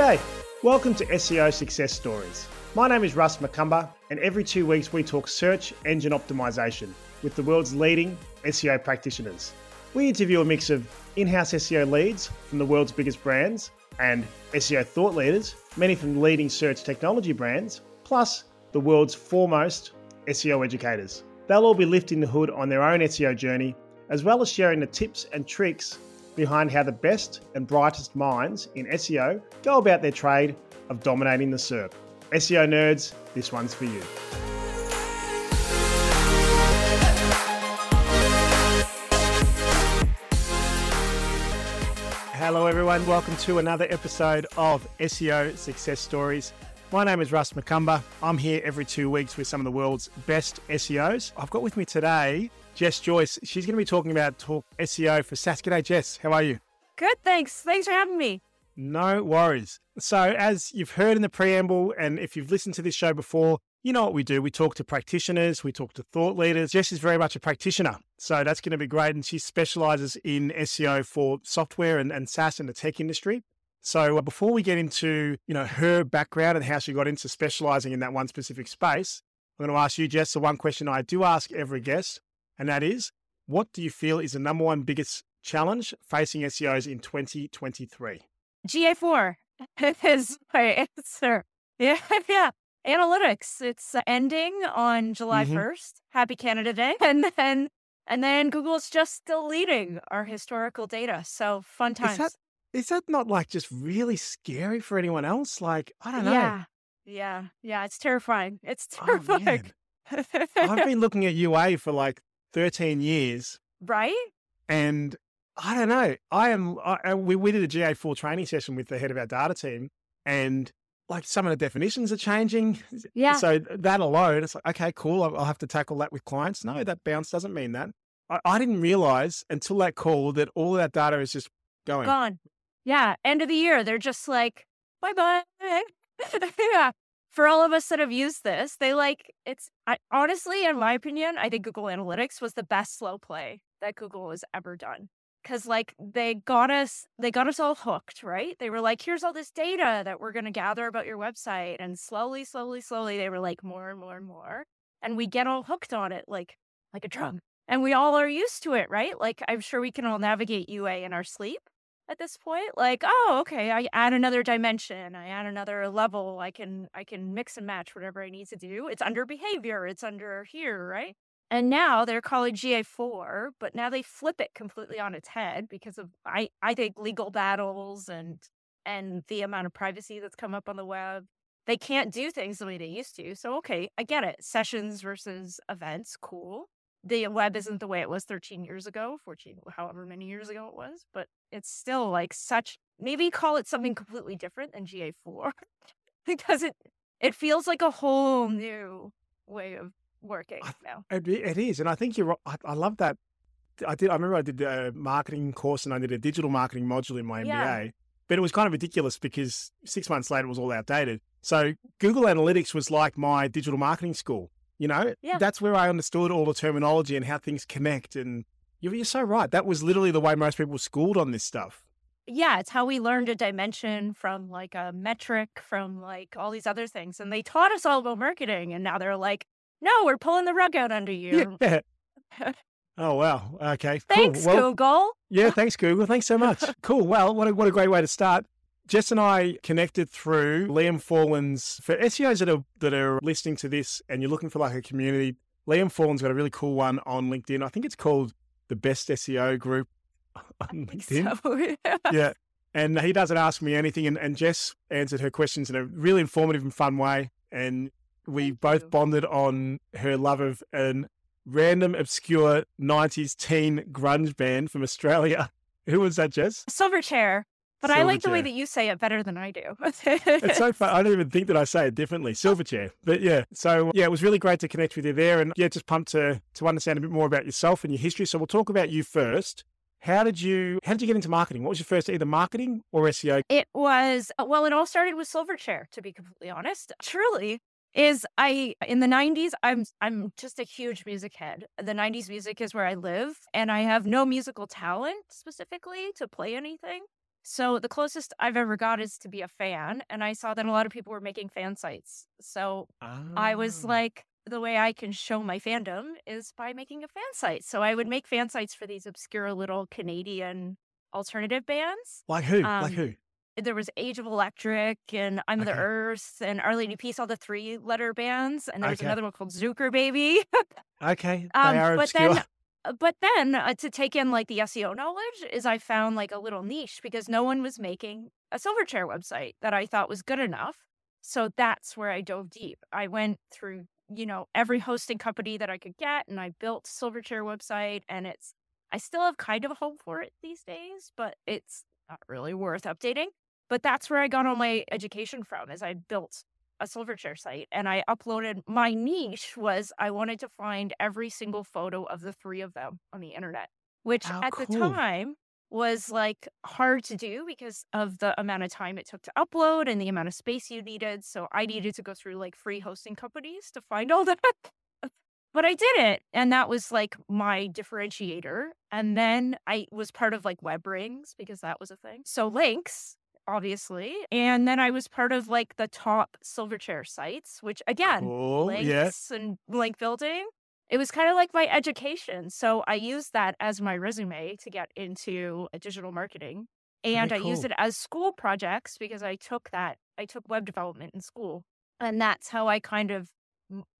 G'day, welcome to SEO Success Stories. My name is Russ Macumber, and every two weeks we talk search engine optimization with the world's leading SEO practitioners. We interview a mix of in house SEO leads from the world's biggest brands and SEO thought leaders, many from leading search technology brands, plus the world's foremost SEO educators. They'll all be lifting the hood on their own SEO journey, as well as sharing the tips and tricks behind how the best and brightest minds in SEO go about their trade of dominating the SERP. SEO nerds, this one's for you. Hello, everyone. Welcome to another episode of SEO Success Stories. My name is Russ Macumber. I'm here every two weeks with some of the world's best SEOs. I've got with me today Jess Joyce. She's going to be talking about talk SEO for SaaS. G'day, Jess. How are you? Good, thanks. Thanks for having me. No worries. So, as you've heard in the preamble, and if you've listened to this show before, you know what we do. We talk to practitioners, we talk to thought leaders. Jess is very much a practitioner. So, that's going to be great. And she specializes in SEO for software and, and SaaS and the tech industry. So, uh, before we get into you know her background and how she got into specializing in that one specific space, I'm going to ask you, Jess, the one question I do ask every guest, and that is, what do you feel is the number one biggest challenge facing SEOs in 2023? GA4 is my answer. Yeah, yeah. Analytics. It's ending on July Mhm. 1st. Happy Canada Day. And then and then Google's just deleting our historical data. So fun times. Is that is that not like just really scary for anyone else? Like, I don't know. Yeah. Yeah. Yeah. It's terrifying. It's Oh, terrifying. man. I've been looking at UA for like 13 years right? and I don't know. I am, I, we, we did a GA4 training session with the head of our data team and like some of the definitions are changing. Yeah. So that alone, it's like, okay, cool. I'll, I'll have to tackle that with clients. No, that bounce doesn't mean that. I, I didn't realize until that call that all of that data is just going. Gone. Yeah. End of the year. They're just like, bye bye. yeah. For all of us that have used this, they like it's I, honestly, in my opinion, I think Google Analytics was the best slow play that Google has ever done. Cause like they got us, they got us all hooked, right? They were like, here's all this data that we're gonna gather about your website. And slowly, slowly, slowly, they were like more and more and more. And we get all hooked on it like like a drug. And we all are used to it, right? Like I'm sure we can all navigate UA in our sleep at this point like oh okay i add another dimension i add another level i can i can mix and match whatever i need to do it's under behavior it's under here right? And now they're calling ga4 but now they flip it completely on its head because of i i think legal battles and and the amount of privacy that's come up on the web. They can't do things the way they used to so okay i get it sessions versus events cool the web isn't the way it was 13 years ago, 14, however many years ago it was, but it's still like such maybe call it something completely different than GA4 because it it feels like a whole new way of working now. It, it is, and I think you're. right. I, I love that. I did. I remember I did a marketing course and I did a digital marketing module in my MBA. Yeah. But it was kind of ridiculous because six months later it was all outdated. So Google Analytics was like my digital marketing school. You know, Yeah. that's where I understood all the terminology and how things connect. And you're, you're so right. That was literally the way most people schooled on this stuff. Yeah, it's how we learned a dimension from like a metric from like all these other things and they taught us all about marketing and now they're like, "No, we're pulling the rug out under you." Yeah. oh wow. Okay. Thanks, cool. Well, Google. Yeah, thanks, Google. Thanks so much. cool. Well, what a, what a great way to start. Jess and I connected through Liam Forlan's for SEOs that are that are listening to this and you're looking for like a community. Liam Forlan's got a really cool one on LinkedIn. I think it's called the Best SEO Group on LinkedIn. so. Yeah. And he doesn't ask me anything. And, and Jess answered her questions in a really informative and fun way. And we Thank both you. bonded on her love of an random, obscure 90s teen grunge band from Australia. Who was that, Jess? Silverchair. But I like the way that you say it better than I do. It's so fun. I don't even think that I say it differently. Silverchair. But yeah, so yeah, it was really great to connect with you there. And yeah, just pumped to, to understand a bit more about yourself and your history. So we'll talk about you first. How did you how did you get into marketing? What was your first either marketing or SEO? It was uh, well, it all started with Silverchair, to be completely honest. Truly, is I in the '90s. I'm I'm just a huge music head. The '90s music is where I live, and I have no musical talent specifically to play anything. So the closest I've ever got is to be a fan. And I saw that a lot of people were making fan sites. So I was Ah. like, the way I can show my fandom is by making a fan site. So I would make fan sites for these obscure little Canadian alternative bands. like who? like Um, who? There was Age of Electric and I Mother Earth and Our Lady Peace, all the three letter bands. And there was Okay. another one called Zuckerbaby. Okay, they Um, are but obscure. then, uh, but then uh, to take in like the SEO knowledge is I found like a little niche because no one was making a Silverchair website that I thought was good enough. So that's where I dove deep. I went through, you know, every hosting company that I could get and I built Silverchair website and it's I still have kind of a hope for it these days, but it's not really worth updating. But that's where I got all my education from is I built a Silverchair site and I uploaded my niche was I wanted to find every single photo of the three of them on the internet, which Oh, at the time was like hard to do because of the amount of time it took to upload and the amount of space you needed. So I mm-hmm. needed to go through like free hosting companies to find all that. But I did it. And that was like my differentiator. And then I was part of like web rings because that was a thing. So links, obviously. And then I was part of like the top Silverchair sites, which again, Cool. links Yeah. and link building. It was kind of like my education. So I used that as my resume to get into uh, digital marketing. And Very I used it as school projects because I took that, I took web development in school. And that's how I kind of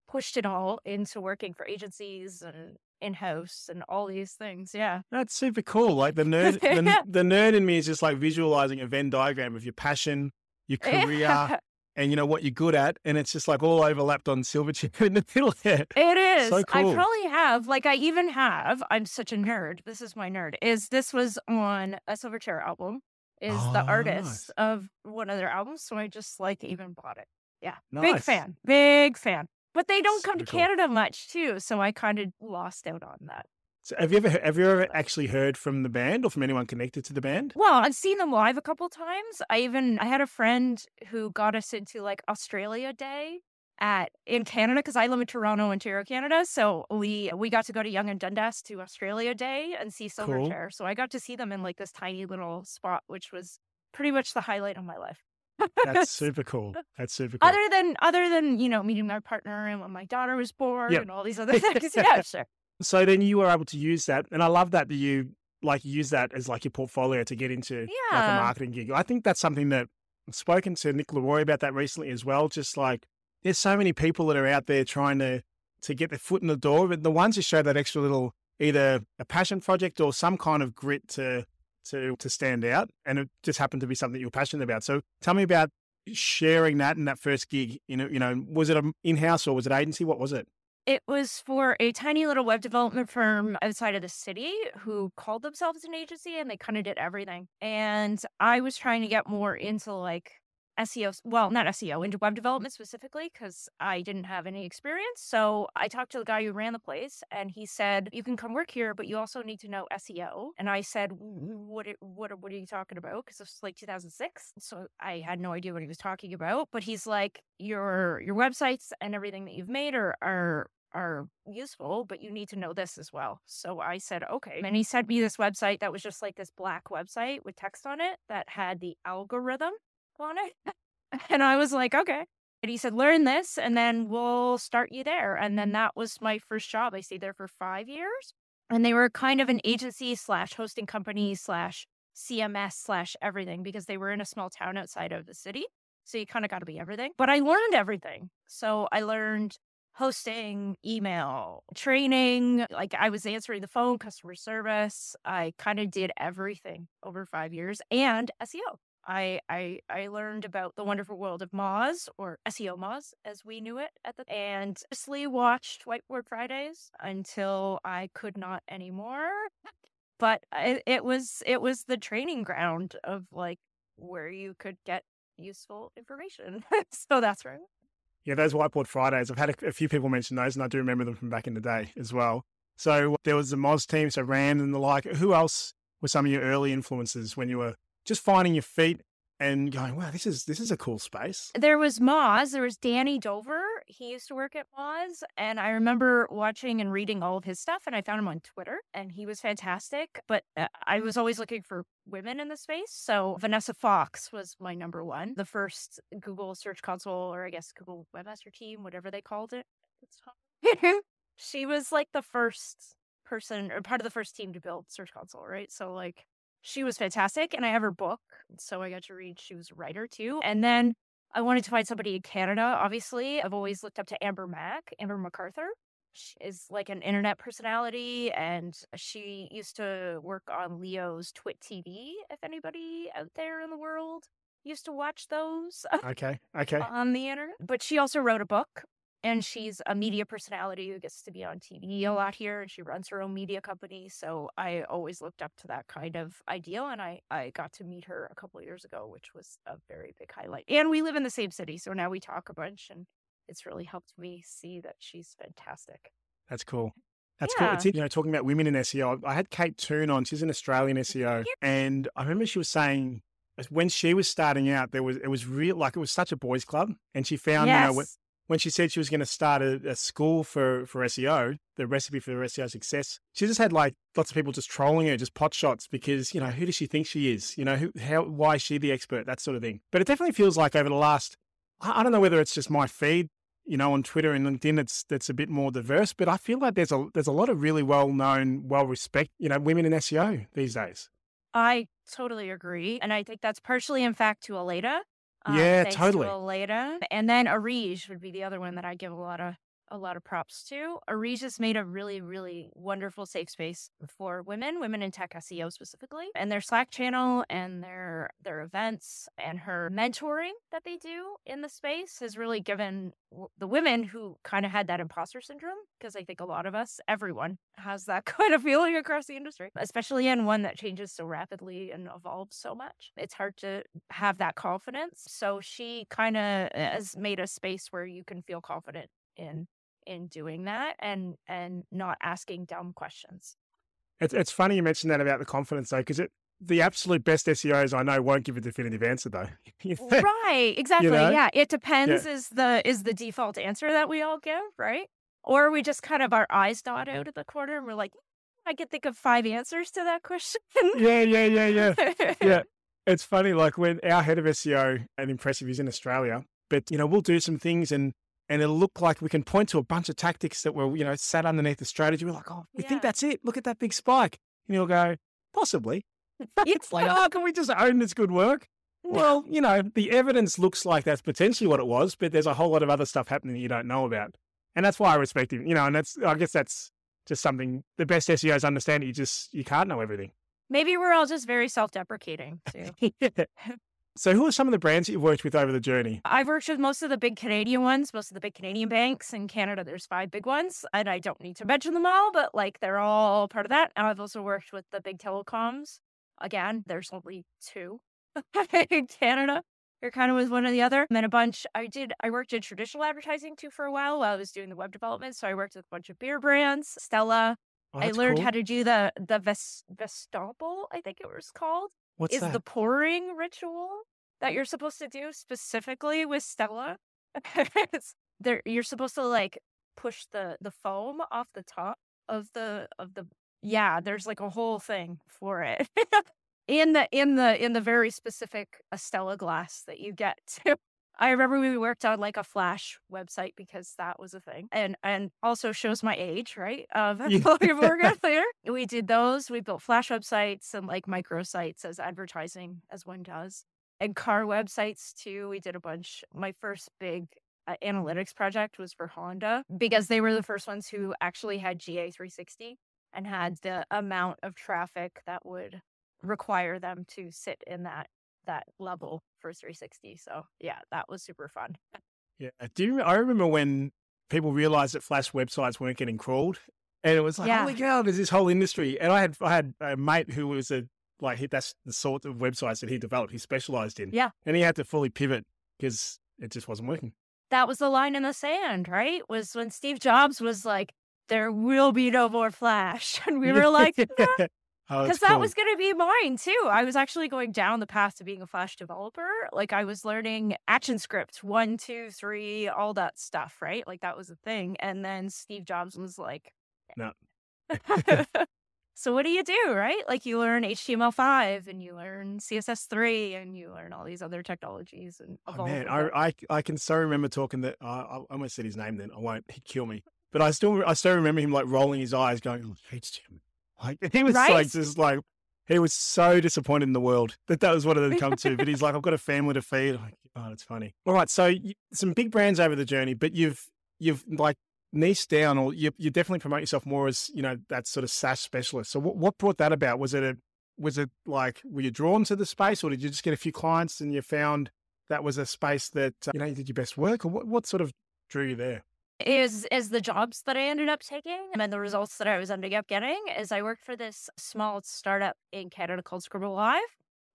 pushed it all into working for agencies and in house and all these things. Yeah. That's super cool. Like the nerd, the, the nerd in me is just like visualizing a Venn diagram of your passion, your career, and you know what you're good at, and it's just like all overlapped on Silverchair in the middle there. It is. So cool. I probably have, like, I even have. I'm such a nerd. This is my nerd. Is this was on a Silverchair album? Is the Oh, artist nice. of one of their albums? So I just like even bought it. Yeah, big fan, big fan. But they don't come to cool. Canada much too, so I kind of lost out on that. So have you ever have you ever actually heard from the band or from anyone connected to the band? Well, I've seen them live a couple times. I even I had a friend who got us into like Australia Day at in Canada because I live in Toronto, Ontario, Canada. So we we got to go to Yonge and Dundas to Australia Day and see Cool. Silverchair. So I got to see them in like this tiny little spot, which was pretty much the highlight of my life. That's super cool. That's super cool. other than other than you know meeting my partner and when my daughter was born Yep. and all these other things. yeah, sure. So then you were able to use that, and I love that that you like use that as like your portfolio to get into like a marketing gig. I think that's something that I've spoken to Nick Leroy about that recently as well. Just like there's so many people that are out there trying to to get their foot in the door, but the ones who show that extra little either a passion project or some kind of grit to to to stand out, and it just happened to be something you're passionate about. So tell me about sharing that in that first gig. You know, you know, was it um, an in house or was it agency? What was it? It was for a tiny little web development firm outside of the city who called themselves an agency and they kind of did everything. And I was trying to get more into like SEO, well, not SEO, into web development specifically because I didn't have any experience. So I talked to the guy who ran the place and he said, You can come work here, but you also need to know SEO. And I said, What, are- what, what are you talking about? Because this was like 2006. So I had no idea what he was talking about. But he's like, Your your websites and everything that you've made are, are are useful, but you need to know this as well. So I said, okay. And he sent me this website that was just like this black website with text on it that had the algorithm on it. And I was like, okay. And he said, learn this and then we'll start you there. And then that was my first job. I stayed there for five years. And they were kind of an agency slash hosting company slash CMS slash everything because they were in a small town outside of the city. So you kind of got to be everything. But I learned everything. So I learned hosting, email, training. Like I was answering the phone, customer service. I kind of did everything over five years and SEO. I, I I learned about the wonderful world of Moz or SEO Moz as we knew it at the and honestly watched Whiteboard Fridays until I could not anymore. But it, it was it was the training ground of like where you could get useful information. so that's right. Yeah, those whiteboard Fridays. I've had a, a few people mention those, and I do remember them from back in the day as well. So there was the Moz team, so Rand and the like. Who else were some of your early influences when you were just finding your feet and going, "Wow, this is this is a cool space." There was Moz. There was Danny Dover. he used to work at Moz, and I remember watching and reading all of his stuff, and I found him on Twitter, and he was fantastic. But uh, I was always looking for women in the space, so Vanessa Fox was my number one, the first Google Search Console, or I guess Google Webmaster Team, whatever they called it. she was like the first person or part of the first team to build Search Console, right? So like she was fantastic and I have her book. So I got to read she was a writer too. And then I wanted to find somebody in Canada, obviously. I've always looked up to Amber Mac, Amber MacArthur. She is like an internet personality and she used to work on Leo's Twit TV, if anybody out there in the world used to watch those. Okay. Okay. on the internet. But she also wrote a book and she's a media personality who gets to be on TV a lot here and she runs her own media company so i always looked up to that kind of ideal and i i got to meet her a couple of years ago which was a very big highlight and we live in the same city so now we talk a bunch and it's really helped me see that she's fantastic That's cool. That's Yeah. cool. It's, you know, talking about women in SEO, I had Kate Toon on. She's an Australian SEO, and I remember she was saying when she was starting out, there was it was real like it was such a boys' club, and she found you know when, she said she was going to start a, a school for for SEO, the recipe for SEO success, she just had like lots of people just trolling her, just pot shots because you know who does she think she is? You know who, how, why is she the expert? That sort of thing. But it definitely feels like over the last, I don't know whether it's just my feed, you know, on Twitter and LinkedIn, it's that's a bit more diverse. But I feel like there's a there's a lot of really well known, well respected, you know, women in SEO these days. i totally agree and i think that's partially in fact to Aleyda um, Yeah, totally. to Aleyda and then Areej would be the other one that i give a lot of a lot of props to. Has made a really, really wonderful safe space for women, women in tech SEO specifically, and their Slack channel and their their events and her mentoring that they do in the space has really given the women who kind of had that imposter syndrome, because I think a lot of us, everyone, has that kind of feeling across the industry, especially in one that changes so rapidly and evolves so much. It's hard to have that confidence. So she kind of uh, has made a space where you can feel confident in in doing that and and not asking dumb questions. It's it's funny you mentioned that about the confidence though, because it the absolute best SEOs I know won't give a definitive answer though. You right, exactly. know? Yeah, it depends is the is the default answer that we all give, right? Or we just kind of our eyes dot out of the corner and we're like, I could think of five answers to that question. yeah, yeah, yeah, yeah. yeah, it's funny. Like when our head of SEO and impressive is in Australia, but you know we'll do some things and and it'll look like we can point to a bunch of tactics that were you know sat underneath the strategy. We're like, oh, we Yeah. think that's it. Look at that big spike, and he'll go, possibly. it's like, oh, can we just own this good work? Well, you know, the evidence looks like that's potentially what it was, but there's a whole lot of other stuff happening that you don't know about, and that's why I respect him. You know, and that's I guess that's just something the best SEOs understand. You just you can't know everything. Maybe we're all just very self-deprecating too. Yeah. So, who are some of the brands that you've worked with over the journey? I've worked with most of the big Canadian ones, most of the big Canadian banks. In Canada, there's five big ones, and I don't need to mention them all, but like they're all part of that. And I've also worked with the big telecoms. Again, there's only two in Canada. You're kind of with one or the other. And then a bunch. I did. I worked in traditional advertising too for a while while I was doing the web development. So I worked with a bunch of beer brands. Stella. Oh, I learned cool. how to do the the ves, Vestample, I think it was called What's is that? the pouring ritual that you're supposed to do specifically with Stella. There, you're supposed to like push the the foam off the top of the of the yeah. There's like a whole thing for it in the in the in the very specific Estella glass that you get to. I remember we worked on like a Flash website because that was a thing, and and also shows my age, right? Of Yeah. Morgan there. We did those. We built Flash websites and like microsites as advertising, as one does, and car websites too. We did a bunch. My first big uh, analytics project was for Honda because they were the first ones who actually had GA360 and had the amount of traffic that would require them to sit in that that level for 360. So yeah, that was super fun. Yeah. Do you? I remember when people realized that Flash websites weren't getting crawled, and it was like, Yeah. holy cow, there's this whole industry. And I had I had a mate who was a like he, that's the sort of websites that he developed. He specialized in. Yeah. And he had to fully pivot because it just wasn't working. That was the line in the sand, right? Was when Steve Jobs was like, "There will be no more Flash," and we were like, "No, Oh, Because that cool. was going to be mine too. I was actually going down the path to being a Flash developer. Like I was learning action script one, two, three, all that stuff, right? Like that was a thing. And then Steve Jobs was like, No. Eh. so what do you do, right? Like you learn HTML5 and you learn CSS3 and you learn all these other technologies and Oh, man, I. I I can so remember talking that uh, I almost said his name. Then I won't. He'd kill me. But I still I still remember him like rolling his eyes, going, "Oh, HTML." Like he was Right? like just like he was so disappointed in the world that that was what it had come to. But he's like, "I've got a family to feed." Like, oh, that's funny. All right, so you, some big brands over the journey, but you've you've like niched down, or you you definitely promote yourself more as you know that sort of SaaS specialist. So what what brought that about? Was it a was it like were you drawn to the space, or did you just get a few clients and you found that was a space that uh, you know you did your best work, or what what sort of drew you there? is is the jobs that I ended up taking and the results that I was ending up getting is I worked for this small startup in Canada called Scribble Live,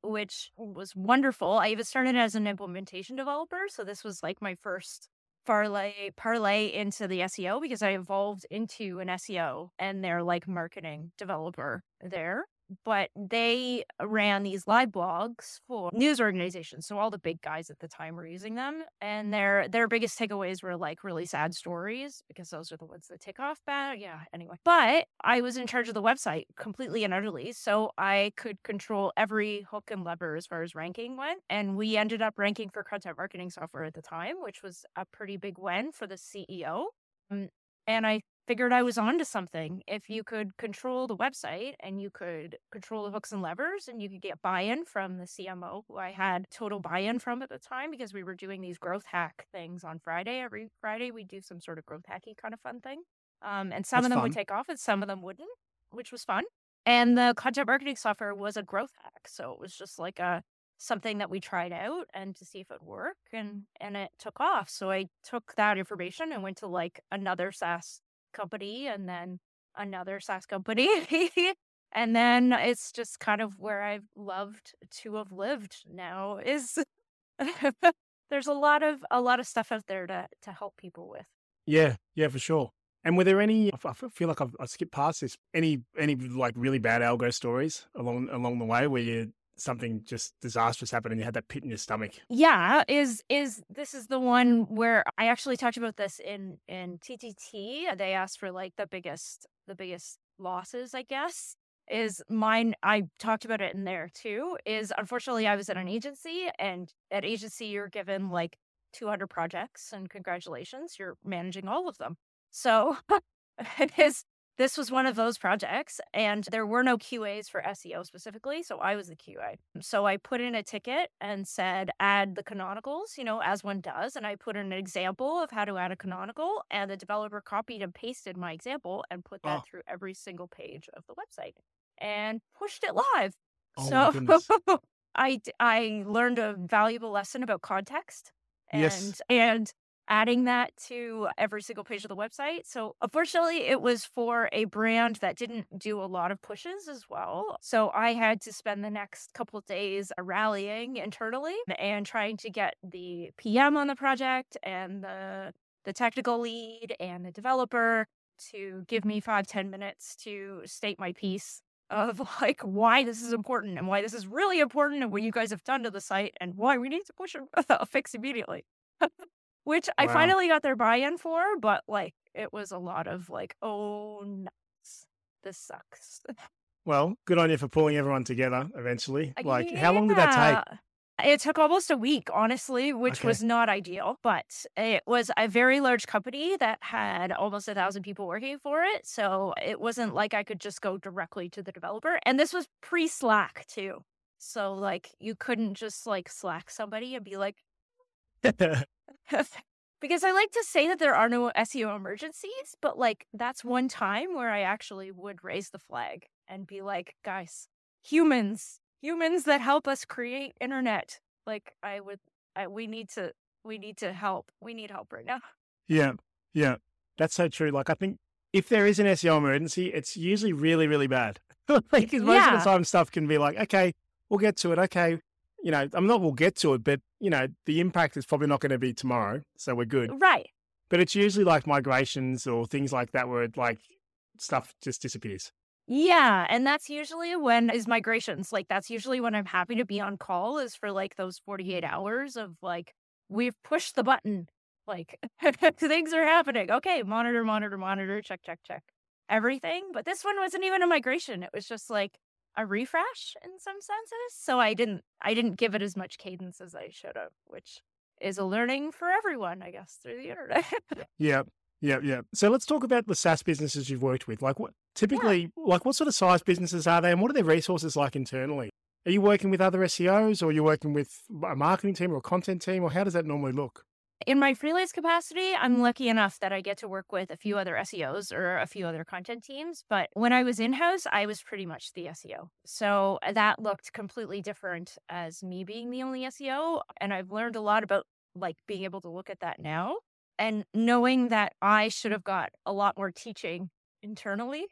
which was wonderful. I even started as an implementation developer, so this was like my first parlay parlay into the SEO because I evolved into an SEO and they're like marketing developer there. But they ran these live blogs for news organizations. So all the big guys at the time were using them. And their their biggest takeaways were like really sad stories because those are the ones that tick off bad. Yeah, anyway. But I was in charge of the website completely and utterly. So I could control every hook and lever as far as ranking went. And we ended up ranking for content marketing software at the time, which was a pretty big win for the CEO. Um, and I figured I was onto something. If you could control the website and you could control the hooks and levers and you could get buy in from the CMO, who I had total buy in from at the time because we were doing these growth hack things on Friday. Every Friday, we'd do some sort of growth hacky kind of fun thing. Um, and some That's of them would take off and some of them wouldn't, which was fun. And the content marketing software was a growth hack. So it was just like a something that we tried out and to see if it would work and and it took off. So I took that information and went to like another SaaS company and then another SaaS company. and then it's just kind of where I've loved to have lived now is there's a lot of a lot of stuff out there to to help people with. Yeah, yeah, for sure. And were there any? I feel like I've I skipped past this. Any any like really bad algo stories along along the way where you something just disastrous happened and you had that pit in your stomach? Yeah, is is this is the one where I actually talked about this in in TTT. They asked for like the biggest the biggest losses, I guess. Is mine I talked about it in there too. Is unfortunately I was at an agency and at agency you're given like 200 projects and congratulations, you're managing all of them. So it is this was one of those projects and there were no QAs for SEO specifically, so I was the QA. So I put in a ticket and said add the canonicals, you know, as one does, and I put in an example of how to add a canonical and the developer copied and pasted my example and put that Oh. through every single page of the website and pushed it live. Oh so I I learned a valuable lesson about context and Yes. and adding that to every single page of the website. So unfortunately, it was for a brand that didn't do a lot of pushes as well. So I had to spend the next couple of days rallying internally and trying to get the PM on the project and the the technical lead and the developer to give me five ten minutes to state my piece of like why this is important and why this is really important and what you guys have done to the site and why we need to push a fix immediately. Which I finally got their buy-in for, but like it was a lot of like, oh nuts. This sucks. Well, good on you for pulling everyone together eventually. Uh, like, how long did that take? It took almost a week, honestly, which Okay. was not ideal, but it was a very large company that had almost a thousand people working for it. So it wasn't like I could just go directly to the developer. And this was pre Slack too. So like you couldn't just like Slack somebody and be like, because I like to say that there are no SEO emergencies, but like that's one time where I actually would raise the flag and be like, guys, humans, humans that help us create internet. Like I would, I, we need to, we need to help. We need help right now. yeah, yeah, that's so true. Like, I think if there is an SEO emergency, it's usually really, really bad. like most of the time, stuff can be like, okay, we'll get to it. Okay, you know, I'm not. We'll get to it, but you know, the impact is probably not going to be tomorrow, so we're good. Right. But it's usually like migrations or things like that, where it, like stuff just disappears. Yeah, and that's usually when is migrations. Like that's usually when I'm happy to be on call is for like those 48 hours of like we've pushed the button. Like things are happening. Okay, monitor, monitor, monitor, check, check, check. Everything. But this one wasn't even a migration. It was just like a refresh in some senses. So I didn't I didn't give it as much cadence as I should have, which is a learning for everyone, I guess, through the internet. yeah. Yeah, yeah. So let's talk about the SaaS businesses you've worked with. Like what typically yeah. like what sort of size businesses are they and what are their resources like internally? Are you working with other SEOs or are you working with a marketing team or a content team or how does that normally look? In my freelance capacity, I'm lucky enough that I get to work with a few other SEOs or a few other content teams. But when I was in house, I was pretty much the SEO. So uh, that looked completely different as me being the only SEO. And I've learned a lot about like being able to look at that now and knowing that I should have got a lot more teaching internally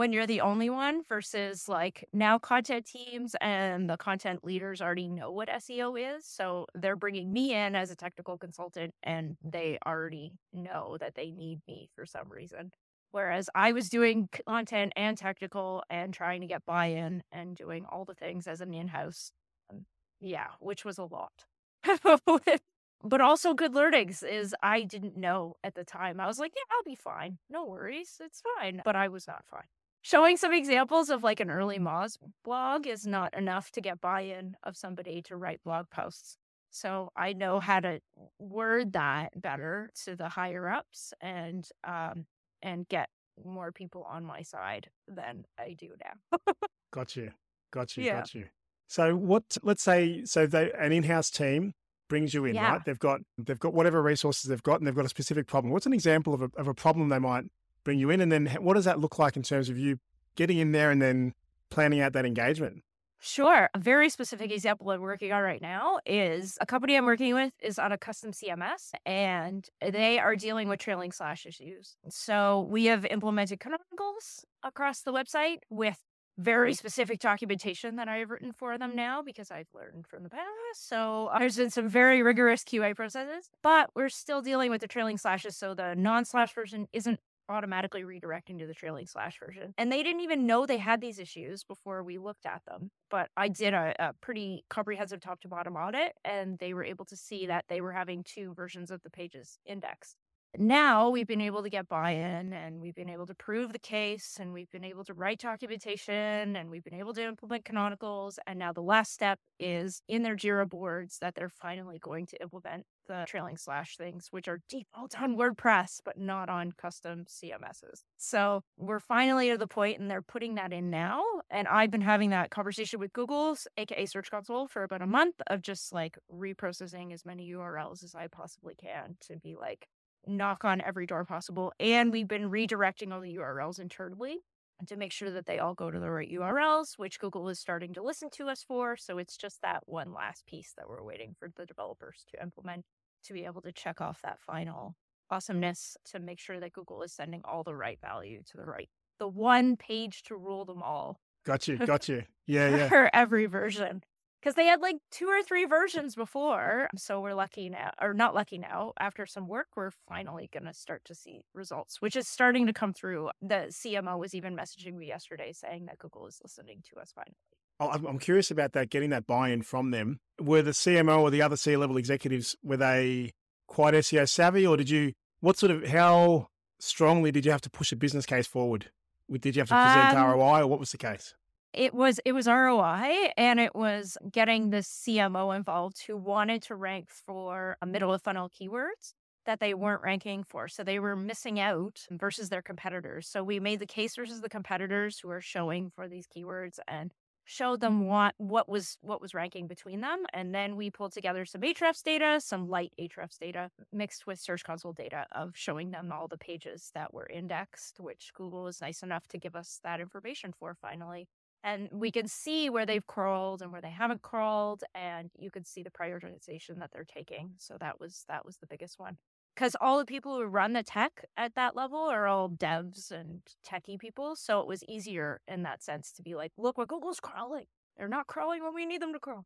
when you're the only one versus like now content teams and the content leaders already know what SEO is. So they're bringing me in as a technical consultant and they already know that they need me for some reason. Whereas I was doing content and technical and trying to get buy in and doing all the things as an in house. Um, yeah, which was a lot. but also good learnings is I didn't know at the time. I was like, yeah, I'll be fine. No worries. It's fine. But I was not fine. Showing some examples of like an early Moz blog is not enough to get buy in of somebody to write blog posts. So I know how to word that better to the higher ups and um and get more people on my side than I do now. got you. Got you. Yeah. Got you. So what let's say so they an in-house team brings you in, yeah. right? They've got they've got whatever resources they've got and they've got a specific problem. What's an example of a of a problem they might bring you in? And then what does that look like in terms of you getting in there and then planning out that engagement? Sure. A very specific example I'm working on right now is a company I'm working with is on a custom CMS and they are dealing with trailing slash issues. So we have implemented canonicals across the website with very specific documentation that I have written for them now because I've learned from the past. So there's been some very rigorous QA processes, but we're still dealing with the trailing slashes. So the non slash version isn't automatically redirecting to the trailing slash version. And they didn't even know they had these issues before we looked at them. But I did a, a, pretty comprehensive top to bottom audit, and they were able to see that they were having two versions of the pages indexed now we've been able to get buy-in and we've been able to prove the case and we've been able to write documentation and we've been able to implement canonicals and now the last step is in their jira boards that they're finally going to implement the trailing slash things which are default on wordpress but not on custom cms's so we're finally to the point and they're putting that in now and i've been having that conversation with google's aka search console for about a month of just like reprocessing as many urls as i possibly can to be like knock on every door possible. And we've been redirecting all the URLs internally to make sure that they all go to the right URLs, which Google is starting to listen to us for. So it's just that one last piece that we're waiting for the developers to implement to be able to check off that final awesomeness to make sure that Google is sending all the right value to the right, the one page to rule them all. Got you. Got you. Yeah. Yeah. For every version because they had like two or three versions before. So we're lucky now, or not lucky now. After some work, we're finally going to start to see results, which is starting to come through. The CMO was even messaging me yesterday saying that Google is listening to us finally. Oh, I'm curious about that, getting that buy-in from them. Were the CMO or the other C-level executives were they quite SEO savvy, or did you? What sort of how strongly did you have to push a business case forward? Did you have to present um, ROI, or what was the case? It was it was ROI and it was getting the CMO involved who wanted to rank for a middle of funnel keywords that they weren't ranking for. So they were missing out versus their competitors. So we made the case versus the competitors who are showing for these keywords and showed them what what was what was ranking between them. And then we pulled together some Ahrefs data, some light Ahrefs data mixed with Search Console data of showing them all the pages that were indexed, which Google was nice enough to give us that information for finally and we can see where they've crawled and where they haven't crawled and you can see the prioritization that they're taking so that was that was the biggest one. Because all the people who run the tech at that level are all devs and techie people so it was easier in that sense to be like look what google's crawling. They're not crawling when we need them to crawl.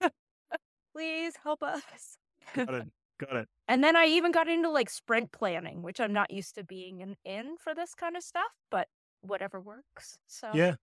Please help us. Got it got it. And then i even got into like sprint planning which i'm not used to being in, in for this kind of stuff but whatever works. So Yeah.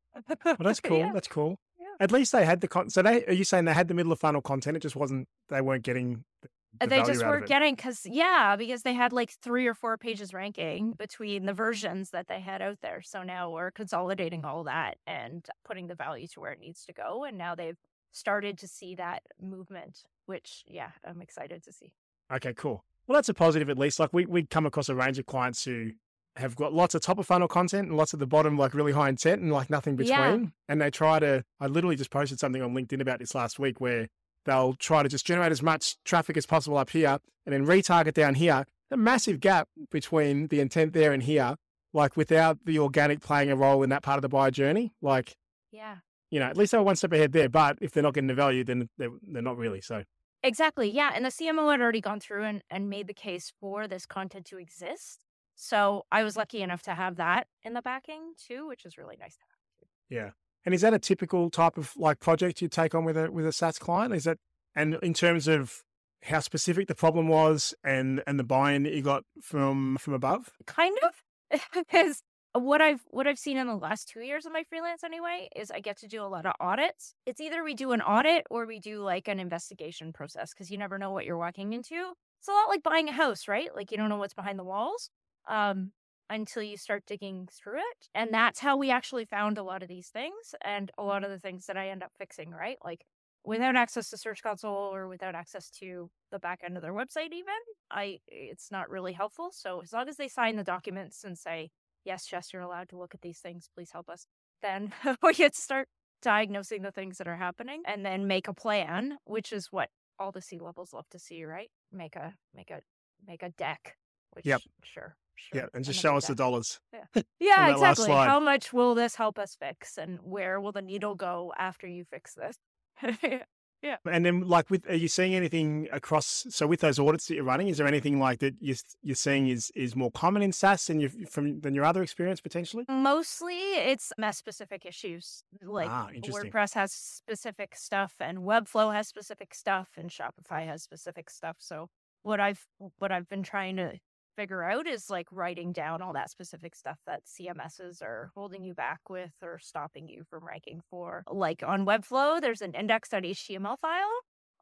Well, that's cool. Yeah. That's cool. Yeah. At least they had the con. So they are you saying they had the middle of funnel content? It just wasn't. They weren't getting. The, the they just weren't getting because yeah because they had like three or four pages ranking between the versions that they had out there so now we're consolidating all that and putting the value to where it needs to go and now they've started to see that movement which yeah i'm excited to see Okay, cool. Well, that's a positive at least. Like we we come across a range of clients who have got lots of top of funnel content and lots at the bottom, like really high intent and like nothing between. Yeah. And they try to. I literally just posted something on LinkedIn about this last week where they'll try to just generate as much traffic as possible up here and then retarget down here. A massive gap between the intent there and here, like without the organic playing a role in that part of the buyer journey. Like yeah you know, at least they're one step ahead there. But if they're not getting the value, then they're, they're not really. So Exactly. Yeah. And the CMO had already gone through and, and made the case for this content to exist. So I was lucky enough to have that in the backing too, which is really nice to have. Yeah. And is that a typical type of like project you take on with a with a SaaS client? Is that and in terms of how specific the problem was and and the buy-in that you got from from above? Kind of. Because what I've what I've seen in the last two years of my freelance anyway is I get to do a lot of audits. It's either we do an audit or we do like an investigation process because you never know what you're walking into. It's a lot like buying a house, right? Like you don't know what's behind the walls. Um, until you start digging through it. And that's how we actually found a lot of these things and a lot of the things that I end up fixing, right? Like without access to Search Console or without access to the back end of their website even, I it's not really helpful. So as long as they sign the documents and say, Yes, Jess, you're allowed to look at these things, please help us, then we can start diagnosing the things that are happening and then make a plan, which is what all the C levels love to see, right? Make a make a make a deck. Which Yep. sure. Sure. Yeah, and just show us the dollars. Yeah, last exactly. How much will this help us fix, and where will the needle go after you fix this? Yeah. And then like with are you seeing anything across so with those audits that you're running, is there anything like that you're, you're seeing is is more common in SaaS than you from than your other experience potentially? Mostly, it's mess specific issues. Like Ah. WordPress has specific stuff, and Webflow has specific stuff, and Shopify has specific stuff. So what I've what I've been trying to figure out is like writing down all that specific stuff that CMSs are holding you back with or stopping you from ranking for. Like on Webflow, there's an index.html file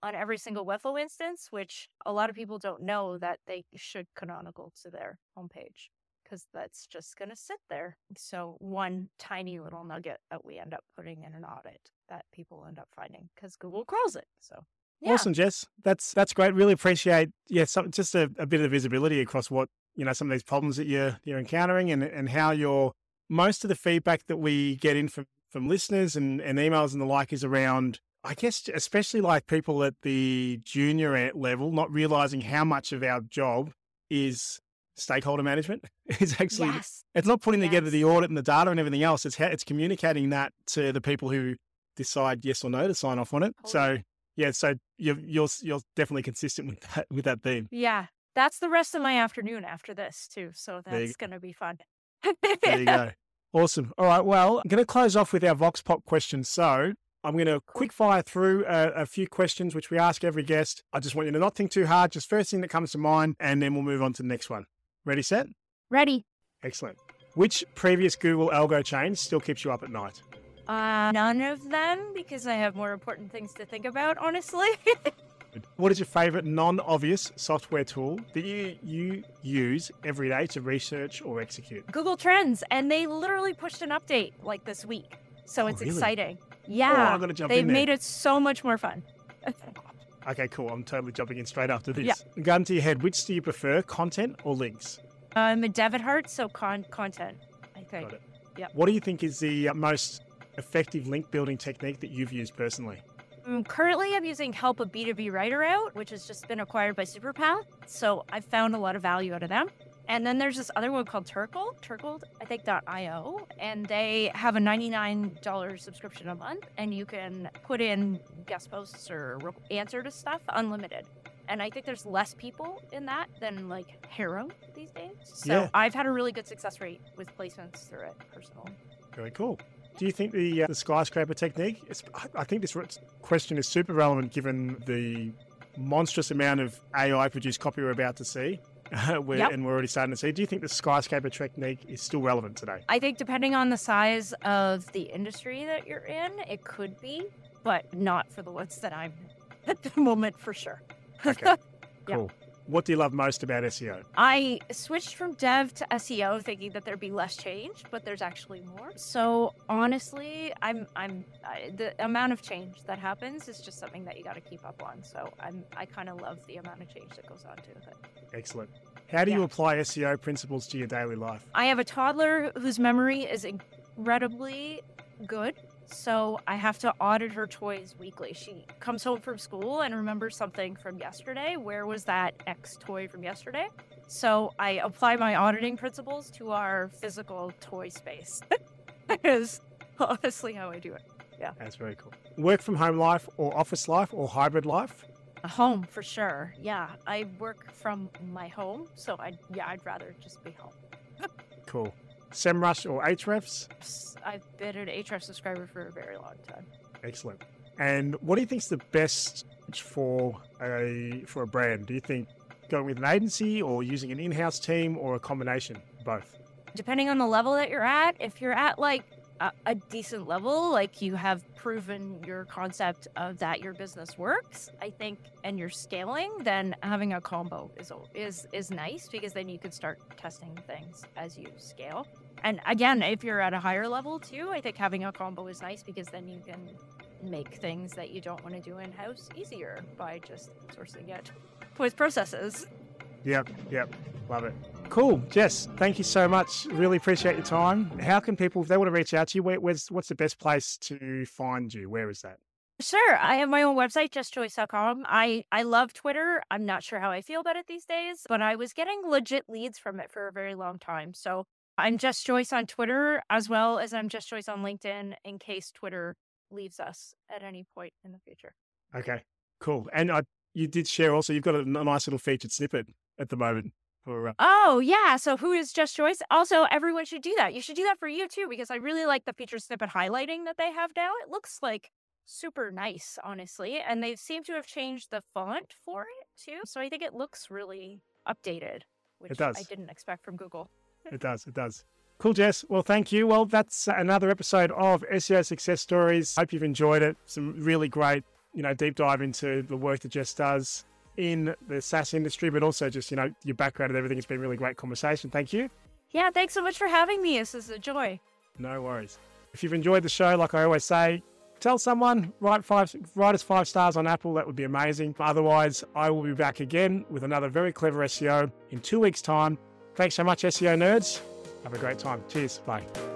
on every single Webflow instance, which a lot of people don't know that they should canonical to their homepage because that's just going to sit there. So, one tiny little nugget that we end up putting in an audit that people end up finding because Google crawls it. So, yeah. Awesome, Jess. That's that's great. Really appreciate yeah, some, just a, a bit of visibility across what you know some of these problems that you're you're encountering and and how you're most of the feedback that we get in from from listeners and, and emails and the like is around I guess especially like people at the junior level not realizing how much of our job is stakeholder management. It's actually yes. it's not putting together the audit and the data and everything else. It's how it's communicating that to the people who decide yes or no to sign off on it. So Totally. Yeah, so you're you're you're definitely consistent with that with that theme. Yeah. That's the rest of my afternoon after this, too. So, that's going to be fun. There you go. Awesome. All right. Well, I'm going to close off with our Vox Pop question. So I'm going to quick fire through a, a few questions which we ask every guest. I just want you to not think too hard. Just first thing that comes to mind, and then we'll move on to the next one. Ready, set? Ready. Excellent. Which previous Google algo change still keeps you up at night? Uh, none of them because I have more important things to think about, honestly. What is your favorite non-obvious software tool that you you use every day to research or execute? Google Trends, and they literally pushed an update like this week. So Oh, it's really? exciting. Oh, Yeah. Jump They've made it so much more fun. Okay, cool. I'm totally jumping in straight after this. Yeah. Gun to your head. Which do you prefer, content or links? I'm a dev David Hart, so con- content, I think. Got it. Yep. What do you think is the uh, most effective link building technique that you've used personally? Mm, currently, I'm using Help a B2B Writer Out, which has just been acquired by Superpath. So I've found a lot of value out of them. And then there's this other one called Terkel, Terkel, I think .io, and they have a $99 subscription a month, and you can put in guest posts or answer to stuff unlimited. And I think there's less people in that than like HARO these days. So Yeah. I've had a really good success rate with placements through it personally. Very cool. Do you think the, uh, the skyscraper technique? I- think this question is super relevant given the monstrous amount of AI produced copy we're about to see. we're, Yep. and we're already starting to see. Do you think the skyscraper technique is still relevant today? I think depending on the size of the industry that you're in, it could be, but not for the ones that I'm at the moment for sure. Okay, Yeah. What do you love most about SEO? I switched from dev to SEO thinking that there'd be less change, but there's actually more. So honestly, I'm I'm I, the amount of change that happens is just something that you got to keep up on. So I'm I kind of love the amount of change that goes on to it. Excellent. How do you apply SEO principles to your daily life? I have a toddler whose memory is incredibly good. So I have to audit her toys weekly. She comes home from school and remembers something from yesterday. Where was that X toy from yesterday? So I apply my auditing principles to our physical toy space. that is honestly how I do it. Yeah. That's very cool. Work from home life or office life or hybrid life? A home for sure. Yeah, I work from my home, so I yeah I'd rather just be home. Cool. SEMrush or Ahrefs? I've been an Ahrefs subscriber for a very long time. Excellent. And what do you think's the best for a for a brand? Do you think going with an agency or using an in-house team or a combination both? depending on the level that you're at, if you're at like a, a decent level, like you have proven your concept of that your business works, I think, and you're scaling, then having a combo is is is nice because then you could start testing things as you scale. And again, if you're at a higher level too, I think having a combo is nice because then you can make things that you don't want to do in house easier by just sourcing it with processes. Yep, yep. Love it. Cool. Jess, thank you so much. Really appreciate your time. How can people, if they want to reach out to you, where, where's, what's the best place to find you? Where is that? Sure. I have my own website, jessjoyce.com. I, I love Twitter. I'm not sure how I feel about it these days, but I was getting legit leads from it for a very long time. So I'm Jess Joyce on Twitter as well as I'm Jess Joyce on LinkedIn in case Twitter leaves us at any point in the future. Okay, cool. And I, you did share also, you've got a nice little featured snippet at the moment for, uh, Oh, yeah. So who is Jess Joyce? Also, everyone should do that. You should do that for you too, because I really like the feature snippet highlighting that they have now. It looks like super nice, honestly. And they seem to have changed the font for it too. So I think it looks really updated, which I didn't expect from Google. It does, it does. Cool, Jess. Well, thank you. Well, that's another episode of SEO Success Stories. Hope you've enjoyed it. Some really great, you know, deep dive into the work that Jess does in the SaaS industry, but also just, you know, your background and everything. It's been a really great conversation. Thank you. Yeah, thanks so much for having me. This is a joy. No worries. If you've enjoyed the show, like I always say, tell someone, write five, write us five stars on Apple. That would be amazing. Otherwise, I will be back again with another very clever SEO in two weeks' time. Thanks so much, SEO nerds. Have a great time. Cheers. Bye.